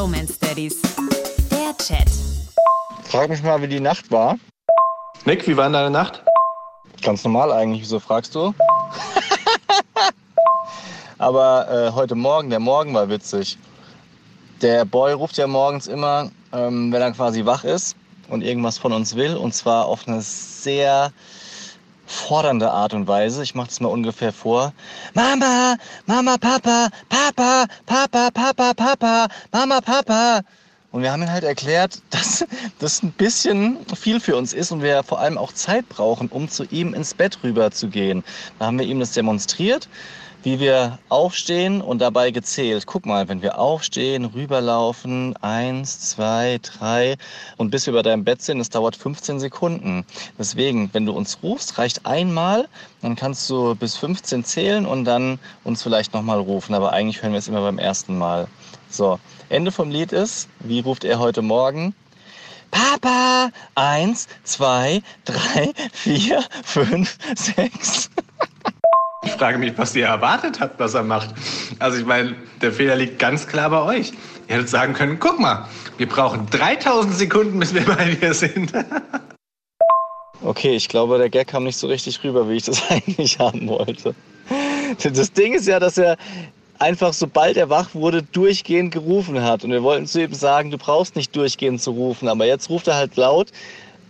Bromance Daddies. Der Chat. Frag mich mal, wie die Nacht war. Nick, wie war denn deine Nacht? Ganz normal eigentlich, wieso fragst du? Aber äh, heute Morgen, der Morgen war witzig. Der Boy ruft ja morgens immer, ähm, wenn er quasi wach ist und irgendwas von uns will. Und zwar auf eine sehr fordernde Art und Weise. Ich mache das mal ungefähr vor. Mama, Mama, Papa, Papa, Papa, Papa, Papa, Mama, Papa. Und wir haben ihm halt erklärt, dass das ein bisschen viel für uns ist und wir vor allem auch Zeit brauchen, um zu ihm ins Bett rüber zu gehen. Da haben wir ihm das demonstriert, wie wir aufstehen und dabei gezählt. Guck mal, wenn wir aufstehen, rüberlaufen, eins, zwei, drei und bis wir bei deinem Bett sind, es dauert 15 Sekunden. Deswegen, wenn du uns rufst, reicht einmal, dann kannst du bis 15 zählen und dann uns vielleicht nochmal rufen. Aber eigentlich hören wir es immer beim ersten Mal. So, Ende vom Lied ist, wie ruft er heute Morgen? Papa! Eins, zwei, drei, vier, fünf, sechs. Ich frage mich, was ihr erwartet habt, was er macht. Also ich meine, der Fehler liegt ganz klar bei euch. Ihr hättet sagen können, guck mal, wir brauchen 3000 Sekunden, bis wir bei dir sind. Okay, ich glaube, der Gag kam nicht so richtig rüber, wie ich das eigentlich haben wollte. Das Ding ist ja, dass er einfach, sobald er wach wurde, durchgehend gerufen hat. Und wir wollten zu ihm sagen, du brauchst nicht durchgehend zu rufen. Aber jetzt ruft er halt laut.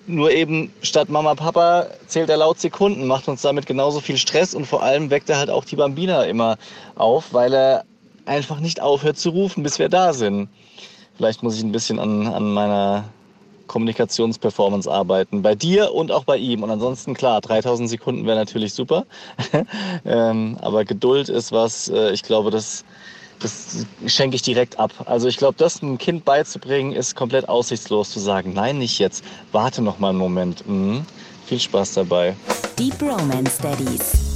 Nur eben statt Mama, Papa zählt er laut Sekunden, macht uns damit genauso viel Stress und vor allem weckt er halt auch die Bambina immer auf, weil er einfach nicht aufhört zu rufen, bis wir da sind. Vielleicht muss ich ein bisschen an, an meiner Kommunikationsperformance arbeiten. Bei dir und auch bei ihm. Und ansonsten, klar, 3000 Sekunden wäre natürlich super. ähm, aber Geduld ist was, äh, ich glaube, das, das schenke ich direkt ab. Also ich glaube, das einem Kind beizubringen, ist komplett aussichtslos zu sagen, nein, nicht jetzt, warte noch mal einen Moment. Mhm. Viel Spaß dabei. Die Bromance Daddies.